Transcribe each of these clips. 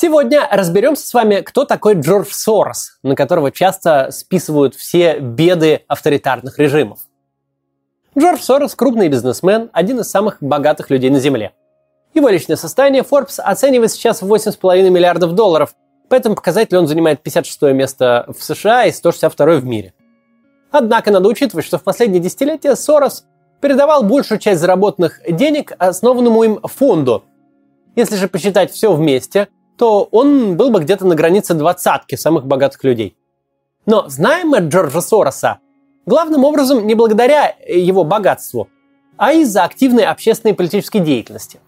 Сегодня разберемся с вами, кто такой Джордж Сорос, на которого часто списывают все беды авторитарных режимов. Джордж Сорос – крупный бизнесмен, один из самых богатых людей на Земле. Его личное состояние Forbes оценивает сейчас в 8,5 миллиардов долларов, по этому показателю он занимает 56 место в США и 162 в мире. Однако надо учитывать, что в последние десятилетия Сорос передавал большую часть заработанных денег основанному им фонду. Если же посчитать все вместе, то он был бы где-то на границе двадцатки самых богатых людей. Но знаем мы Джорджа Сороса главным образом не благодаря его богатству, а из-за активной общественной и политической деятельности.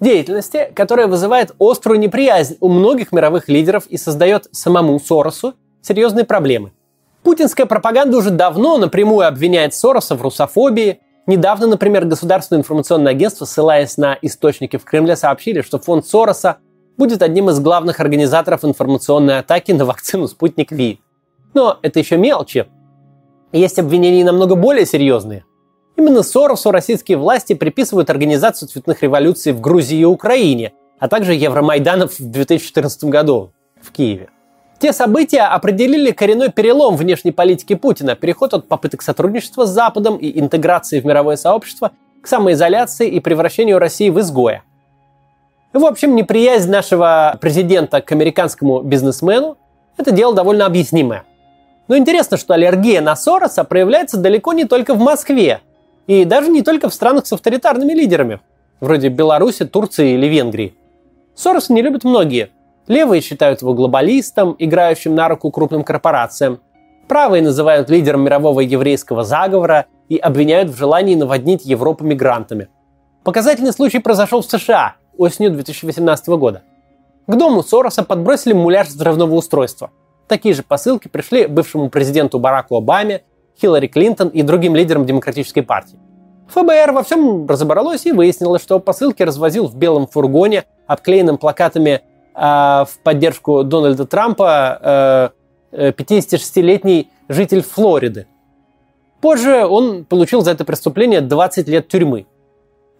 Деятельности, которая вызывает острую неприязнь у многих мировых лидеров и создает самому Соросу серьезные проблемы. Путинская пропаганда уже давно напрямую обвиняет Сороса в русофобии. Недавно, например, Государственное информационное агентство, ссылаясь на источники в Кремле, сообщили, что фонд Сороса будет одним из главных организаторов информационной атаки на вакцину «Спутник Ви». Но это еще мелочи. Есть обвинения намного более серьезные. Именно Соросу российские власти приписывают организацию цветных революций в Грузии и Украине, а также Евромайданов в 2014 году в Киеве. Те события определили коренной перелом внешней политики Путина, переход от попыток сотрудничества с Западом и интеграции в мировое сообщество к самоизоляции и превращению России в изгоя – в общем, неприязнь нашего президента к американскому бизнесмену – это дело довольно объяснимое. Но интересно, что аллергия на Сороса проявляется далеко не только в Москве, и даже не только в странах с авторитарными лидерами, вроде Беларуси, Турции или Венгрии. Сороса не любят многие. Левые считают его глобалистом, играющим на руку крупным корпорациям. Правые называют лидером мирового еврейского заговора и обвиняют в желании наводнить Европу мигрантами. Показательный случай произошел в США, осенью 2018 года. К дому Сороса подбросили муляж взрывного устройства. Такие же посылки пришли бывшему президенту Бараку Обаме, Хиллари Клинтон и другим лидерам Демократической партии. ФБР во всем разобралось и выяснило, что посылки развозил в белом фургоне, обклеенном плакатами э, в поддержку Дональда Трампа э, 56-летний э, житель Флориды. Позже он получил за это преступление 20 лет тюрьмы.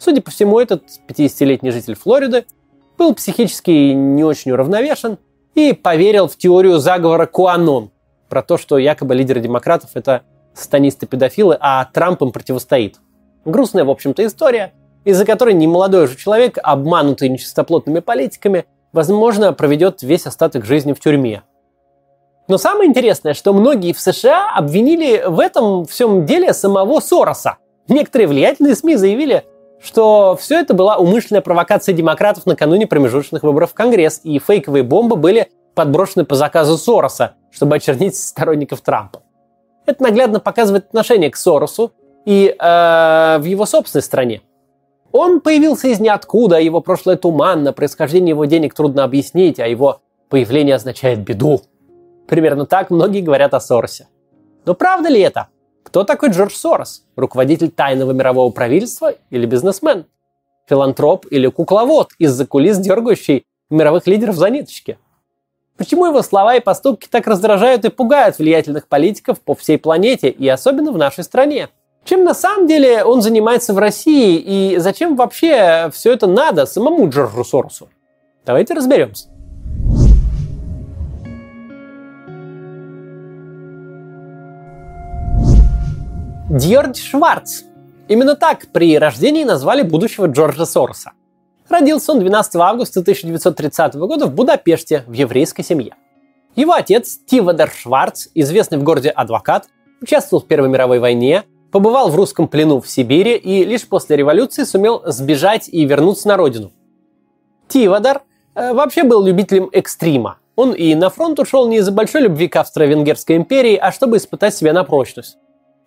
Судя по всему, этот 50-летний житель Флориды был психически не очень уравновешен и поверил в теорию заговора Куанон про то, что якобы лидеры демократов – это сатанисты-педофилы, а Трамп им противостоит. Грустная, в общем-то, история, из-за которой немолодой же человек, обманутый нечистоплотными политиками, возможно, проведет весь остаток жизни в тюрьме. Но самое интересное, что многие в США обвинили в этом всем деле самого Сороса. Некоторые влиятельные СМИ заявили, что все это была умышленная провокация демократов накануне промежуточных выборов в Конгресс, и фейковые бомбы были подброшены по заказу Сороса, чтобы очернить сторонников Трампа. Это наглядно показывает отношение к Соросу и э, в его собственной стране. Он появился из ниоткуда, его прошлое туманно, происхождение его денег трудно объяснить, а его появление означает беду. Примерно так многие говорят о Соросе. Но правда ли это? Кто такой Джордж Сорос? Руководитель тайного мирового правительства или бизнесмен? Филантроп или кукловод, из-за кулис дергающий мировых лидеров за ниточки? Почему его слова и поступки так раздражают и пугают влиятельных политиков по всей планете и особенно в нашей стране? Чем на самом деле он занимается в России и зачем вообще все это надо самому Джорджу Соросу? Давайте разберемся. Дьордж Шварц. Именно так при рождении назвали будущего Джорджа Сороса. Родился он 12 августа 1930 года в Будапеште в еврейской семье. Его отец Тивадер Шварц, известный в городе адвокат, участвовал в Первой мировой войне, побывал в русском плену в Сибири и лишь после революции сумел сбежать и вернуться на родину. Тивадар э, вообще был любителем экстрима. Он и на фронт ушел не из-за большой любви к Австро-Венгерской империи, а чтобы испытать себя на прочность.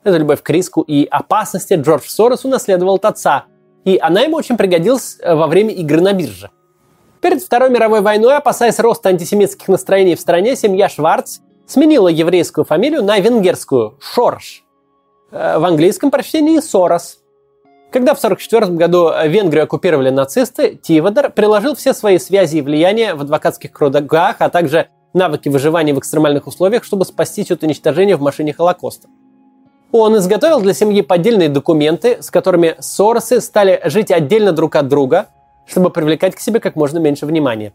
Эту любовь к риску и опасности Джордж Сорос унаследовал от отца, и она ему очень пригодилась э, во время игры на бирже. Перед Второй мировой войной, опасаясь роста антисемитских настроений в стране, семья Шварц сменила еврейскую фамилию на венгерскую – Шорш. Э, в английском прочтении – Сорос. Когда в 1944 году Венгрию оккупировали нацисты, Тивадер приложил все свои связи и влияния в адвокатских кругах, а также навыки выживания в экстремальных условиях, чтобы спастись от уничтожения в машине Холокоста. Он изготовил для семьи поддельные документы, с которыми Соросы стали жить отдельно друг от друга, чтобы привлекать к себе как можно меньше внимания.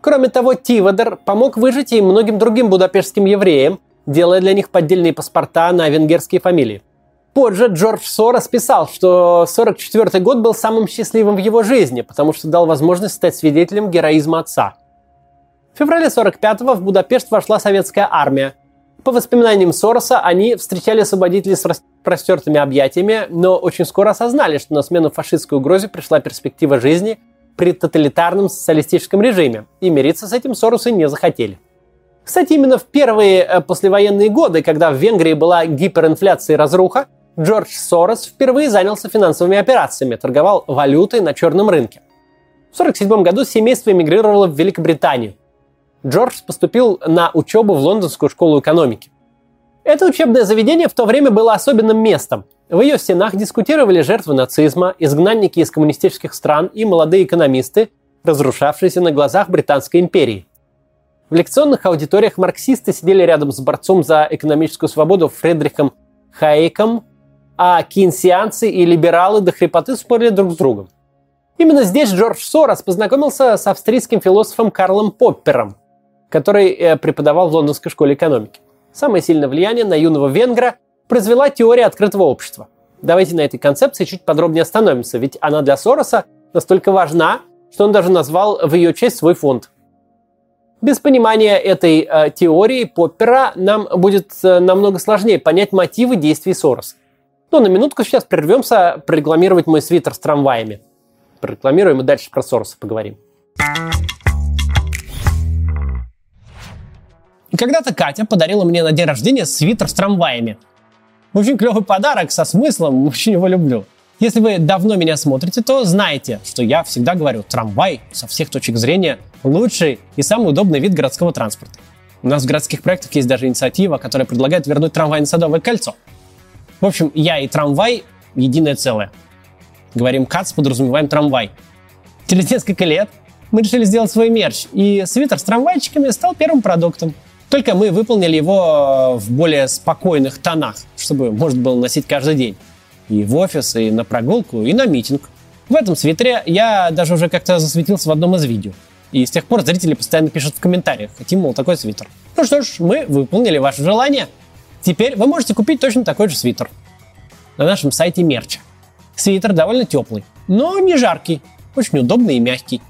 Кроме того, Тивадер помог выжить и многим другим будапештским евреям, делая для них поддельные паспорта на венгерские фамилии. Позже Джордж Сорос писал, что 1944 год был самым счастливым в его жизни, потому что дал возможность стать свидетелем героизма отца. В феврале 45-го в Будапешт вошла советская армия. По воспоминаниям Сороса, они встречали освободителей с простертыми объятиями, но очень скоро осознали, что на смену фашистской угрозе пришла перспектива жизни при тоталитарном социалистическом режиме, и мириться с этим Соросы не захотели. Кстати, именно в первые э, послевоенные годы, когда в Венгрии была гиперинфляция и разруха, Джордж Сорос впервые занялся финансовыми операциями, торговал валютой на черном рынке. В 1947 году семейство эмигрировало в Великобританию. Джордж поступил на учебу в Лондонскую школу экономики. Это учебное заведение в то время было особенным местом. В ее стенах дискутировали жертвы нацизма, изгнанники из коммунистических стран и молодые экономисты, разрушавшиеся на глазах Британской империи. В лекционных аудиториях марксисты сидели рядом с борцом за экономическую свободу Фредрихом Хайеком, а кейнсианцы и либералы до хрипоты спорили друг с другом. Именно здесь Джордж Сорос познакомился с австрийским философом Карлом Поппером, который э, преподавал в Лондонской школе экономики. Самое сильное влияние на юного венгра произвела теория открытого общества. Давайте на этой концепции чуть подробнее остановимся, ведь она для Сороса настолько важна, что он даже назвал в ее честь свой фонд. Без понимания этой э, теории Поппера нам будет э, намного сложнее понять мотивы действий Сороса. Но на минутку сейчас прервемся прорекламировать мой свитер с трамваями. Прорекламируем и дальше про Сороса поговорим. Когда-то Катя подарила мне на день рождения свитер с трамваями. Очень клевый подарок со смыслом, очень его люблю. Если вы давно меня смотрите, то знаете, что я всегда говорю, трамвай со всех точек зрения лучший и самый удобный вид городского транспорта. У нас в городских проектах есть даже инициатива, которая предлагает вернуть трамвай на Садовое кольцо – в общем, я и трамвай – единое целое. Говорим «кац», подразумеваем трамвай. Через несколько лет мы решили сделать свой мерч, и свитер с трамвайчиками стал первым продуктом. Только мы выполнили его в более спокойных тонах, чтобы можно было носить каждый день. И в офис, и на прогулку, и на митинг. В этом свитере я даже уже как-то засветился в одном из видео. И с тех пор зрители постоянно пишут в комментариях, хотим, мол, такой свитер. Ну что ж, мы выполнили ваше желание – Теперь вы можете купить точно такой же свитер на нашем сайте мерча. Свитер довольно теплый, но не жаркий, очень удобный и мягкий.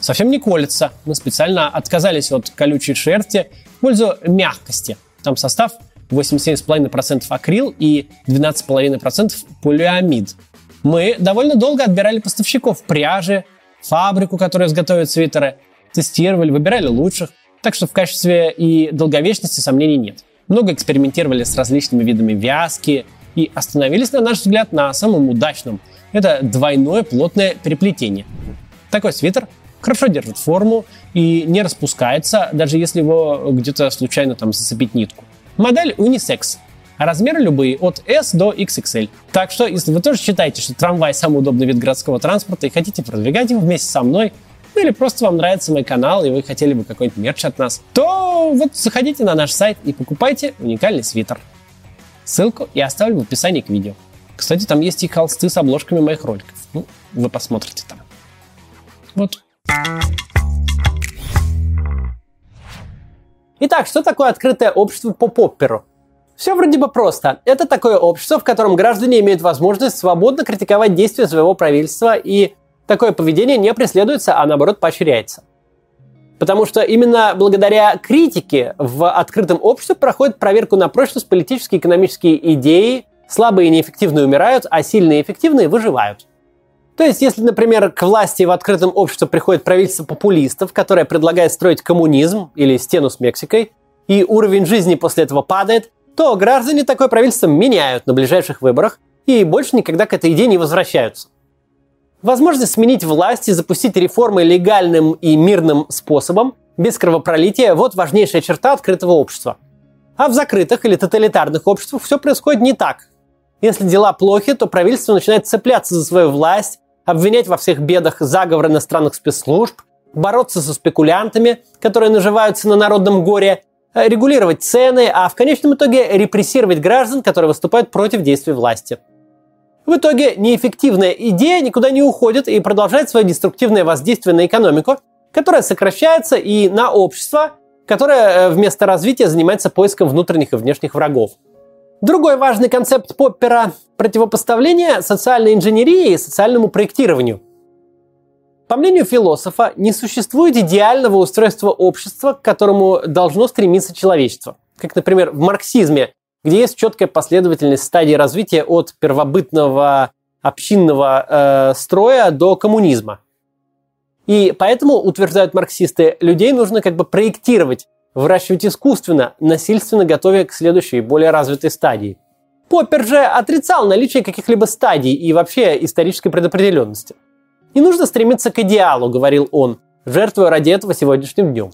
Совсем не колется. Мы специально отказались от колючей шерсти пользу мягкости. Там состав 87,5% акрил и 12,5% полиамид. Мы довольно долго отбирали поставщиков пряжи, фабрику, которая изготовит свитеры, тестировали, выбирали лучших. Так что в качестве и долговечности сомнений нет много экспериментировали с различными видами вязки и остановились, на наш взгляд, на самом удачном. Это двойное плотное переплетение. Такой свитер хорошо держит форму и не распускается, даже если его где-то случайно там зацепить нитку. Модель унисекс. Размеры любые, от S до XXL. Так что, если вы тоже считаете, что трамвай самый удобный вид городского транспорта и хотите продвигать его вместе со мной, ну или просто вам нравится мой канал, и вы хотели бы какой-нибудь мерч от нас, то вот заходите на наш сайт и покупайте уникальный свитер. Ссылку я оставлю в описании к видео. Кстати, там есть и холсты с обложками моих роликов. Ну, вы посмотрите там. Вот. Итак, что такое открытое общество по Попперу? Все вроде бы просто. Это такое общество, в котором граждане имеют возможность свободно критиковать действия своего правительства и такое поведение не преследуется, а наоборот поощряется. Потому что именно благодаря критике в открытом обществе проходит проверку на прочность политические и экономические идеи, слабые и неэффективные умирают, а сильные и эффективные выживают. То есть, если, например, к власти в открытом обществе приходит правительство популистов, которое предлагает строить коммунизм или стену с Мексикой, и уровень жизни после этого падает, то граждане такое правительство меняют на ближайших выборах и больше никогда к этой идее не возвращаются. Возможность сменить власть и запустить реформы легальным и мирным способом, без кровопролития – вот важнейшая черта открытого общества. А в закрытых или тоталитарных обществах все происходит не так. Если дела плохи, то правительство начинает цепляться за свою власть, обвинять во всех бедах заговор иностранных спецслужб, бороться со спекулянтами, которые наживаются на народном горе, регулировать цены, а в конечном итоге репрессировать граждан, которые выступают против действий власти – в итоге неэффективная идея никуда не уходит и продолжает свое деструктивное воздействие на экономику, которая сокращается и на общество, которое э, вместо развития занимается поиском внутренних и внешних врагов. Другой важный концепт Поппера – противопоставление социальной инженерии и социальному проектированию. По мнению философа, не существует идеального устройства общества, к которому должно стремиться человечество. Как, например, в марксизме, где есть четкая последовательность стадий развития от первобытного общинного э, строя до коммунизма. И поэтому, утверждают марксисты, людей нужно как бы проектировать, выращивать искусственно, насильственно готовя к следующей, более развитой стадии. Поппер же отрицал наличие каких-либо стадий и вообще исторической предопределенности. Не нужно стремиться к идеалу, говорил он, жертвуя ради этого сегодняшним днем.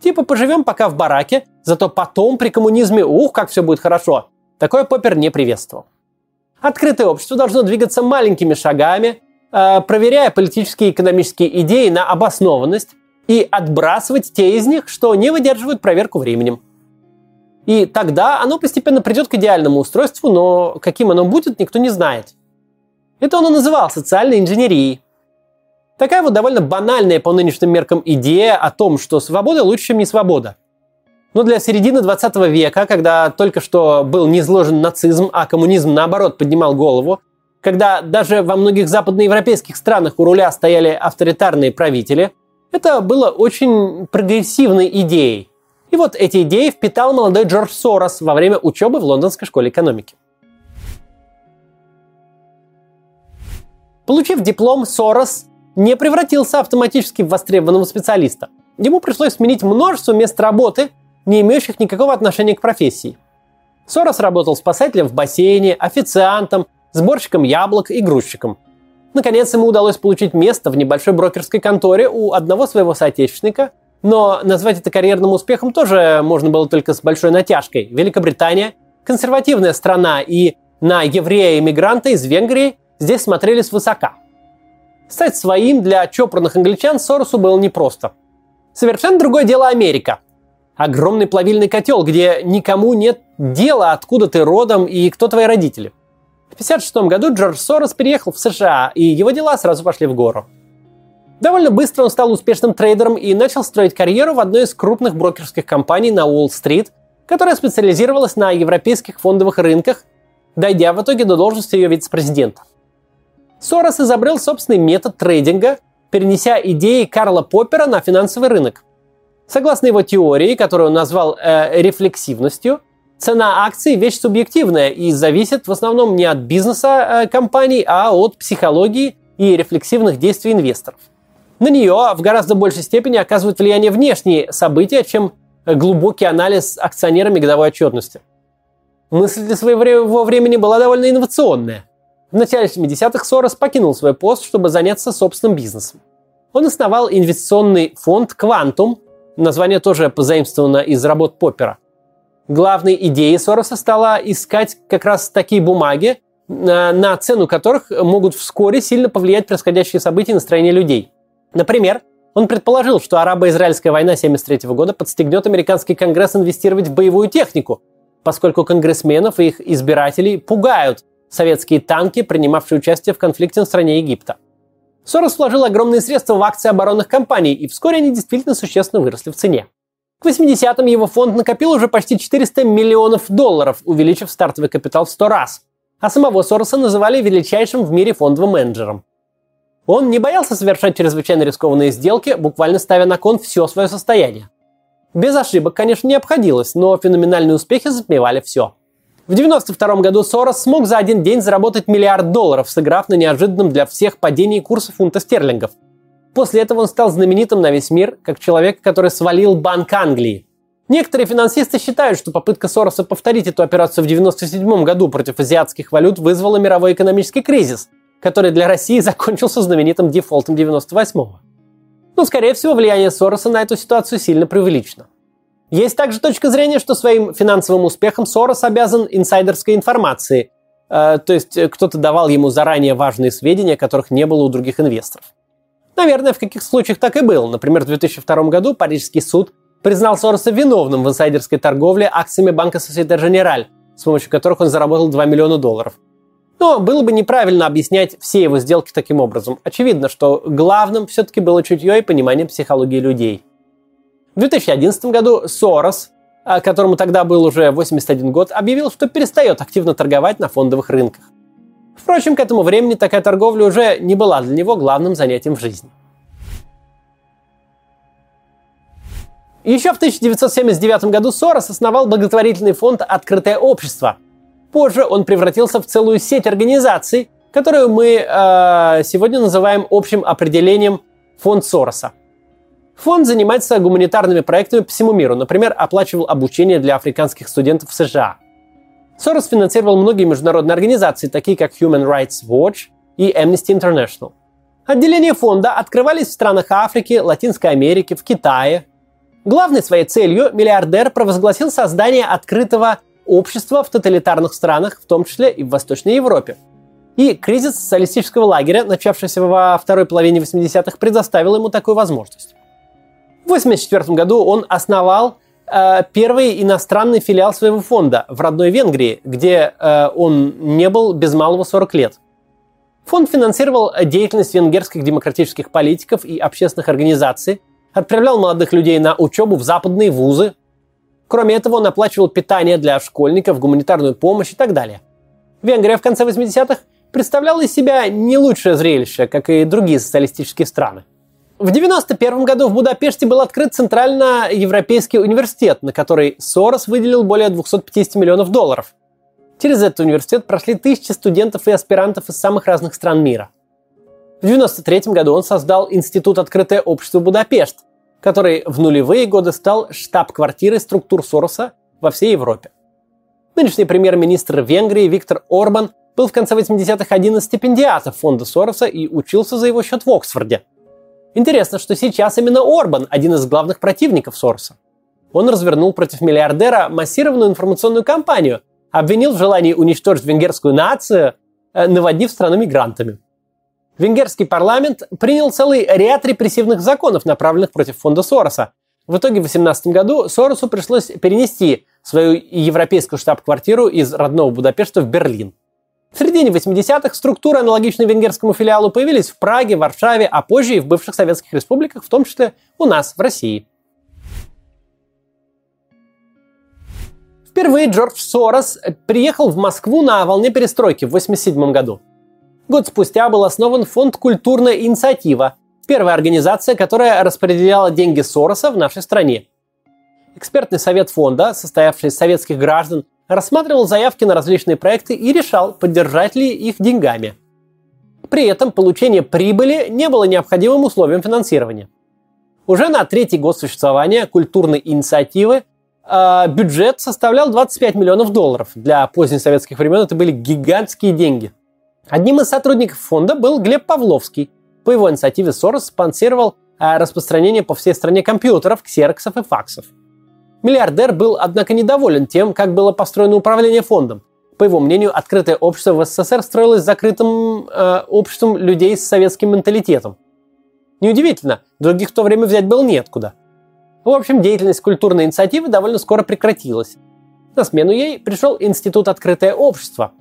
Типа поживем пока в бараке, зато потом при коммунизме, ух, как все будет хорошо. Такое Поппер не приветствовал. Открытое общество должно двигаться маленькими шагами, э, проверяя политические и экономические идеи на обоснованность и отбрасывать те из них, что не выдерживают проверку временем. И тогда оно постепенно придет к идеальному устройству, но каким оно будет, никто не знает. Это он и называл социальной инженерией. Такая вот довольно банальная по нынешним меркам идея о том, что свобода лучше, чем не свобода. Но для середины 20 века, когда только что был низложен нацизм, а коммунизм наоборот поднимал голову, когда даже во многих западноевропейских странах у руля стояли авторитарные правители, это было очень прогрессивной идеей. И вот эти идеи впитал молодой Джордж Сорос во время учебы в Лондонской школе экономики. Получив диплом, Сорос не превратился автоматически в востребованного специалиста. Ему пришлось сменить множество мест работы – не имеющих никакого отношения к профессии. Сорос работал спасателем в бассейне, официантом, сборщиком яблок и грузчиком. Наконец ему удалось получить место в небольшой брокерской конторе у одного своего соотечественника, но назвать это карьерным успехом тоже можно было только с большой натяжкой. Великобритания – консервативная страна, и на еврея-иммигранта из Венгрии здесь смотрели свысока. Стать своим для чопорных англичан Соросу было непросто. Совершенно другое дело Америка – огромный плавильный котел, где никому нет дела, откуда ты родом и кто твои родители. В 1956 году Джордж Сорос переехал в США, и его дела сразу пошли в гору. Довольно быстро он стал успешным трейдером и начал строить карьеру в одной из крупных брокерских компаний на Уолл-стрит, которая специализировалась на европейских фондовых рынках, дойдя в итоге до должности ее вице-президента. Сорос изобрел собственный метод трейдинга, перенеся идеи Карла Поппера на финансовый рынок – Согласно его теории, которую он назвал э, рефлексивностью, цена акций – вещь субъективная и зависит в основном не от бизнеса э, компаний, а от психологии и рефлексивных действий инвесторов. На нее в гораздо большей степени оказывают влияние внешние события, чем глубокий анализ акционерами годовой отчетности. Мысль для своего времени была довольно инновационная. В начале 70-х Сорос покинул свой пост, чтобы заняться собственным бизнесом. Он основал инвестиционный фонд «Квантум», Название тоже позаимствовано из работ Поппера. Главной идеей Сороса стала искать как раз такие бумаги, на цену которых могут вскоре сильно повлиять происходящие события и настроение людей. Например, он предположил, что арабо-израильская война 1973 года подстегнет американский конгресс инвестировать в боевую технику, поскольку конгрессменов и их избирателей пугают советские танки, принимавшие участие в конфликте на стране Египта. Сорос вложил огромные средства в акции оборонных компаний, и вскоре они действительно существенно выросли в цене. К 80-м его фонд накопил уже почти 400 миллионов долларов, увеличив стартовый капитал в 100 раз. А самого Сороса называли величайшим в мире фондовым менеджером. Он не боялся совершать чрезвычайно рискованные сделки, буквально ставя на кон все свое состояние. Без ошибок, конечно, не обходилось, но феноменальные успехи затмевали все. В 1992 году Сорос смог за один день заработать миллиард долларов, сыграв на неожиданном для всех падении курса фунта стерлингов. После этого он стал знаменитым на весь мир, как человек, который свалил Банк Англии. Некоторые финансисты считают, что попытка Сороса повторить эту операцию в 1997 году против азиатских валют вызвала мировой экономический кризис, который для России закончился знаменитым дефолтом 98-го. Но, скорее всего, влияние Сороса на эту ситуацию сильно преувеличено. Есть также точка зрения, что своим финансовым успехом Сорос обязан инсайдерской информации, э, то есть э, кто-то давал ему заранее важные сведения, которых не было у других инвесторов. Наверное, в каких случаях так и было. Например, в 2002 году Парижский суд признал Сороса виновным в инсайдерской торговле акциями банка Societe Generale, с помощью которых он заработал 2 миллиона долларов. Но было бы неправильно объяснять все его сделки таким образом. Очевидно, что главным все-таки было чутье и понимание психологии людей. В 2011 году Сорос, а, которому тогда был уже 81 год, объявил, что перестает активно торговать на фондовых рынках. Впрочем, к этому времени такая торговля уже не была для него главным занятием в жизни. Еще в 1979 году Сорос основал благотворительный фонд «Открытое общество», Позже он превратился в целую сеть организаций, которую мы э, сегодня называем общим определением фонд Сороса. Фонд занимается гуманитарными проектами по всему миру, например, оплачивал обучение для африканских студентов в США. Сорос финансировал многие международные организации, такие как Human Rights Watch и Amnesty International. Отделения фонда открывались в странах Африки, Латинской Америки, в Китае. Главной своей целью миллиардер провозгласил создание открытого общества в тоталитарных странах, в том числе и в Восточной Европе. И кризис социалистического лагеря, начавшийся во второй половине 80-х, предоставил ему такую возможность. В 1984 году он основал первый иностранный филиал своего фонда в родной Венгрии, где э, он не был без малого 40 лет. Фонд финансировал деятельность венгерских демократических политиков и общественных организаций, отправлял молодых людей на учебу в западные вузы, Кроме этого, он оплачивал питание для школьников, гуманитарную помощь и так далее. Венгрия в конце 80-х представляла из себя не лучшее зрелище, как и другие социалистические страны. В 1991 году в Будапеште был открыт Центральноевропейский университет, на который Сорос выделил более 250 миллионов долларов. Через этот университет прошли тысячи студентов и аспирантов из самых разных стран мира. В 1993 году он создал Институт «Открытое общество Будапешт», который в нулевые годы стал штаб-квартирой структур Сороса во всей Европе. Нынешний премьер-министр Венгрии Виктор Орбан был в конце 80-х один из стипендиатов фонда Сороса и учился за его счет в Оксфорде. Интересно, что сейчас именно Орбан один из главных противников Сороса. Он развернул против миллиардера массированную информационную кампанию, обвинил в желании уничтожить венгерскую нацию, э, наводив страну мигрантами. Венгерский парламент принял целый ряд репрессивных законов, направленных против фонда Сороса. В итоге в 2018 году Соросу пришлось перенести свою европейскую штаб-квартиру из родного Будапешта в Берлин. В середине 80-х структуры, аналогичные венгерскому филиалу, появились в Праге, Варшаве, а позже и в бывших советских республиках, в том числе у нас, в России. Впервые Джордж Сорос приехал в Москву на волне перестройки в 1987 году. Год спустя был основан фонд «Культурная инициатива», первая организация, которая распределяла деньги Сороса в нашей стране. Экспертный совет фонда, состоявший из советских граждан, рассматривал заявки на различные проекты и решал, поддержать ли их деньгами. При этом получение прибыли не было необходимым условием финансирования. Уже на третий год существования культурной инициативы э, бюджет составлял 25 миллионов долларов. Для поздних советских времен это были гигантские деньги – Одним из сотрудников фонда был Глеб Павловский. По его инициативе Сорос спонсировал э, распространение по всей стране компьютеров, ксероксов и факсов. Миллиардер был, однако, недоволен тем, как было построено управление фондом. По его мнению, открытое общество в СССР строилось закрытым э, обществом людей с советским менталитетом. Неудивительно, других в то время взять было неоткуда. В общем, деятельность культурной инициативы довольно скоро прекратилась. На смену ей пришел Институт «Открытое общество»,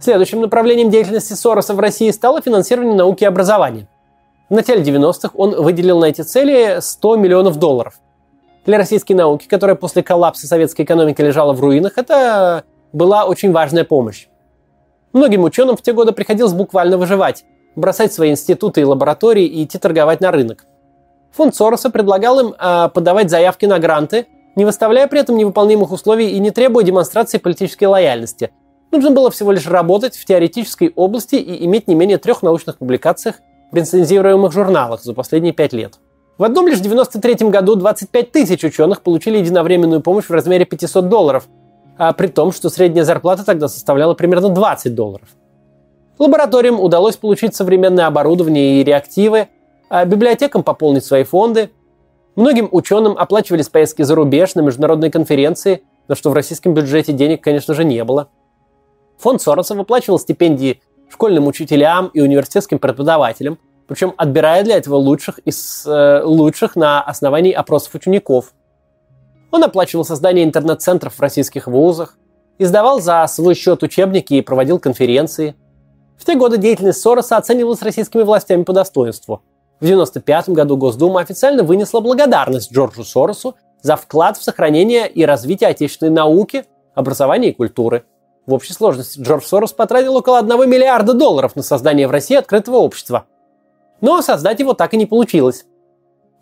Следующим направлением деятельности Сороса в России стало финансирование науки и образования. В начале 90-х он выделил на эти цели 100 миллионов долларов. Для российской науки, которая после коллапса советской экономики лежала в руинах, это была очень важная помощь. Многим ученым в те годы приходилось буквально выживать, бросать свои институты и лаборатории и идти торговать на рынок. Фонд Сороса предлагал им э, подавать заявки на гранты, не выставляя при этом невыполнимых условий и не требуя демонстрации политической лояльности, Нужно было всего лишь работать в теоретической области и иметь не менее трех научных публикациях в рецензируемых журналах за последние пять лет. В одном лишь 1993 году 25 тысяч ученых получили единовременную помощь в размере 500 долларов, а при том, что средняя зарплата тогда составляла примерно 20 долларов. Лабораториям удалось получить современное оборудование и реактивы, а библиотекам пополнить свои фонды. Многим ученым оплачивались поездки за рубеж на международные конференции, на что в российском бюджете денег, конечно же, не было – Фонд Сороса выплачивал стипендии школьным учителям и университетским преподавателям, причем отбирая для этого лучших из э, лучших на основании опросов учеников. Он оплачивал создание интернет-центров в российских вузах, издавал за свой счет учебники и проводил конференции. В те годы деятельность Сороса оценивалась российскими властями по достоинству. В 1995 году Госдума официально вынесла благодарность Джорджу Соросу за вклад в сохранение и развитие отечественной науки, образования и культуры. В общей сложности Джордж Сорос потратил около 1 миллиарда долларов на создание в России открытого общества. Но создать его так и не получилось.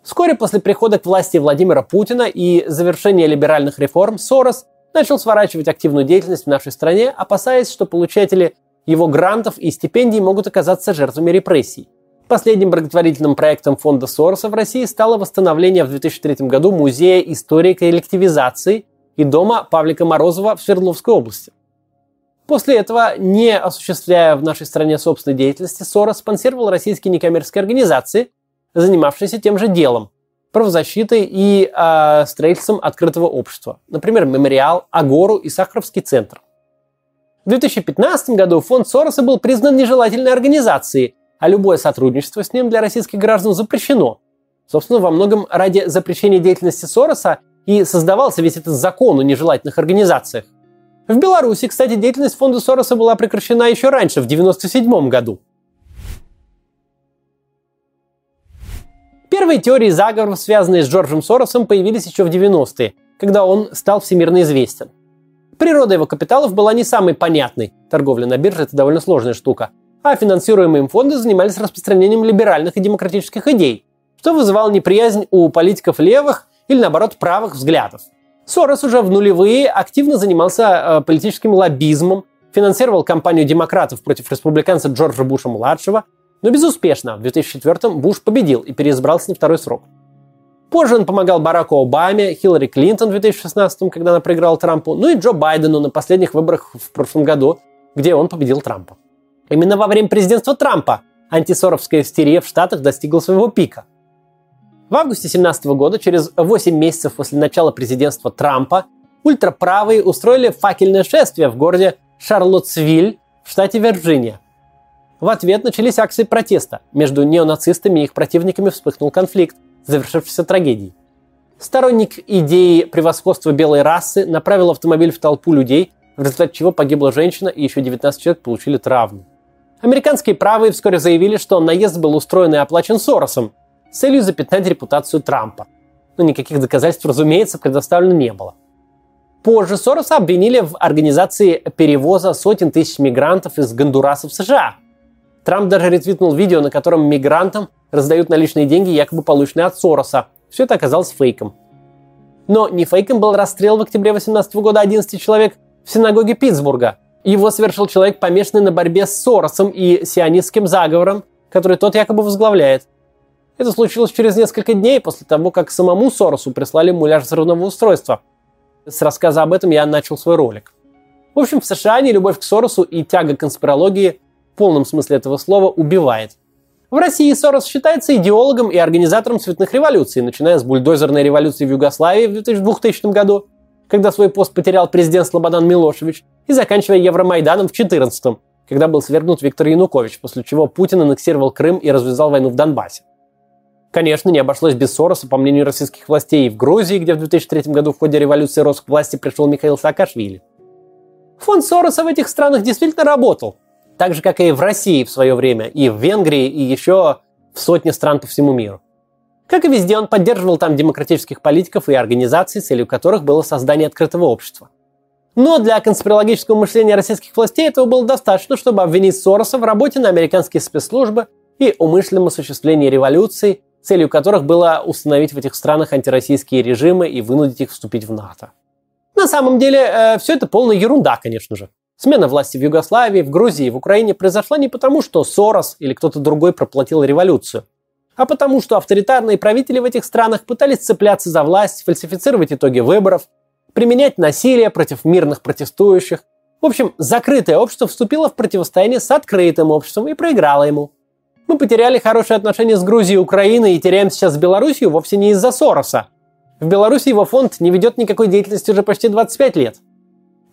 Вскоре после прихода к власти Владимира Путина и завершения либеральных реформ Сорос начал сворачивать активную деятельность в нашей стране, опасаясь, что получатели его грантов и стипендий могут оказаться жертвами репрессий. Последним благотворительным проектом фонда Сороса в России стало восстановление в 2003 году Музея истории коллективизации и дома Павлика Морозова в Свердловской области. После этого, не осуществляя в нашей стране собственной деятельности, Сорос спонсировал российские некоммерческие организации, занимавшиеся тем же делом – правозащитой и э, строительством открытого общества. Например, Мемориал, Агору и Сахаровский центр. В 2015 году фонд Сороса был признан нежелательной организацией, а любое сотрудничество с ним для российских граждан запрещено. Собственно, во многом ради запрещения деятельности Сороса и создавался весь этот закон о нежелательных организациях. В Беларуси, кстати, деятельность фонда Сороса была прекращена еще раньше, в 1997 году. Первые теории заговоров, связанные с Джорджем Соросом, появились еще в 90-е, когда он стал всемирно известен. Природа его капиталов была не самой понятной. Торговля на бирже – это довольно сложная штука. А финансируемые им фонды занимались распространением либеральных и демократических идей, что вызывало неприязнь у политиков левых или, наоборот, правых взглядов. Сорос уже в нулевые активно занимался э, политическим лоббизмом, финансировал кампанию демократов против республиканца Джорджа Буша-младшего – но безуспешно. В 2004-м Буш победил и переизбрался на второй срок. Позже он помогал Бараку Обаме, Хиллари Клинтон в 2016 когда она проиграла Трампу, ну и Джо Байдену на последних выборах в прошлом году, где он победил Трампа. Именно во время президентства Трампа антисоровская истерия в Штатах достигла своего пика. В августе 2017 года, через 8 месяцев после начала президентства Трампа, ультраправые устроили факельное шествие в городе Шарлоттсвиль в штате Вирджиния. В ответ начались акции протеста. Между неонацистами и их противниками вспыхнул конфликт, завершившийся трагедией. Сторонник идеи превосходства белой расы направил автомобиль в толпу людей, в результате чего погибла женщина и еще 19 человек получили травмы. Американские правые вскоре заявили, что наезд был устроен и оплачен Соросом с целью запятнать репутацию Трампа. Но никаких доказательств, разумеется, предоставлено не было. Позже Сороса обвинили в организации перевоза сотен тысяч мигрантов из Гондураса в США – Трамп даже ретвитнул видео, на котором мигрантам раздают наличные деньги, якобы полученные от Сороса. Все это оказалось фейком. Но не фейком был расстрел в октябре 2018 года 11 человек в синагоге Питтсбурга. Его совершил человек, помешанный на борьбе с Соросом и сионистским заговором, который тот якобы возглавляет. Это случилось через несколько дней после того, как самому Соросу прислали муляж взрывного устройства. С рассказа об этом я начал свой ролик. В общем, в США не любовь к Соросу и тяга к конспирологии полном смысле этого слова убивает. В России Сорос считается идеологом и организатором цветных революций, начиная с бульдозерной революции в Югославии в 2000 году, когда свой пост потерял президент Слободан Милошевич, и заканчивая Евромайданом в 2014 когда был свергнут Виктор Янукович, после чего Путин аннексировал Крым и развязал войну в Донбассе. Конечно, не обошлось без Сороса, по мнению российских властей, и в Грузии, где в 2003 году в ходе революции рос к власти пришел Михаил Саакашвили. Фонд Сороса в этих странах действительно работал, так же, как и в России в свое время, и в Венгрии, и еще в сотне стран по всему миру. Как и везде, он поддерживал там демократических политиков и организаций, целью которых было создание открытого общества. Но для конспирологического мышления российских властей этого было достаточно, чтобы обвинить Сороса в работе на американские спецслужбы и умышленном осуществлении революций, целью которых было установить в этих странах антироссийские режимы и вынудить их вступить в НАТО. На самом деле, э, все это полная ерунда, конечно же. Смена власти в Югославии, в Грузии в Украине произошла не потому, что Сорос или кто-то другой проплатил революцию, а потому, что авторитарные правители в этих странах пытались цепляться за власть, фальсифицировать итоги выборов, применять насилие против мирных протестующих. В общем, закрытое общество вступило в противостояние с открытым обществом и проиграло ему. Мы потеряли хорошие отношения с Грузией Украиной и теряем сейчас с Белоруссией вовсе не из-за Сороса. В Беларуси его фонд не ведет никакой деятельности уже почти 25 лет –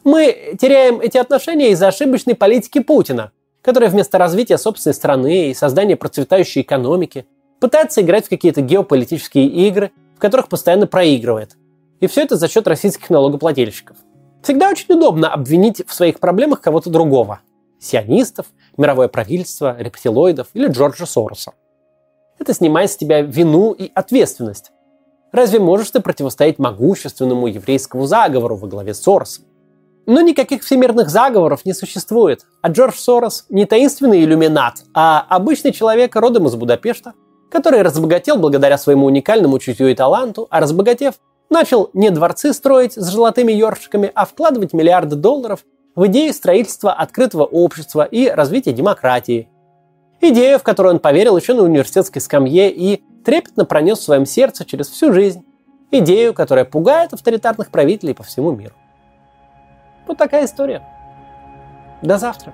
мы теряем эти отношения из-за ошибочной политики Путина, который вместо развития собственной страны и создания процветающей экономики пытается играть в какие-то геополитические игры, в которых постоянно проигрывает. И все это за счет российских налогоплательщиков. Всегда очень удобно обвинить в своих проблемах кого-то другого. Сионистов, мировое правительство, рептилоидов или Джорджа Сороса. Это снимает с тебя вину и ответственность. Разве можешь ты противостоять могущественному еврейскому заговору во главе с Соросом? Но никаких всемирных заговоров не существует, а Джордж Сорос не таинственный иллюминат, а обычный человек родом из Будапешта, который разбогател благодаря своему уникальному чутью и таланту, а разбогатев, начал не дворцы строить с золотыми ёршиками, а вкладывать миллиарды долларов в идею строительства открытого общества и развития демократии. Идею, в которую он поверил еще на университетской скамье и трепетно пронес в своем сердце через всю жизнь. Идею, которая пугает авторитарных правителей по всему миру. Вот такая история. До завтра.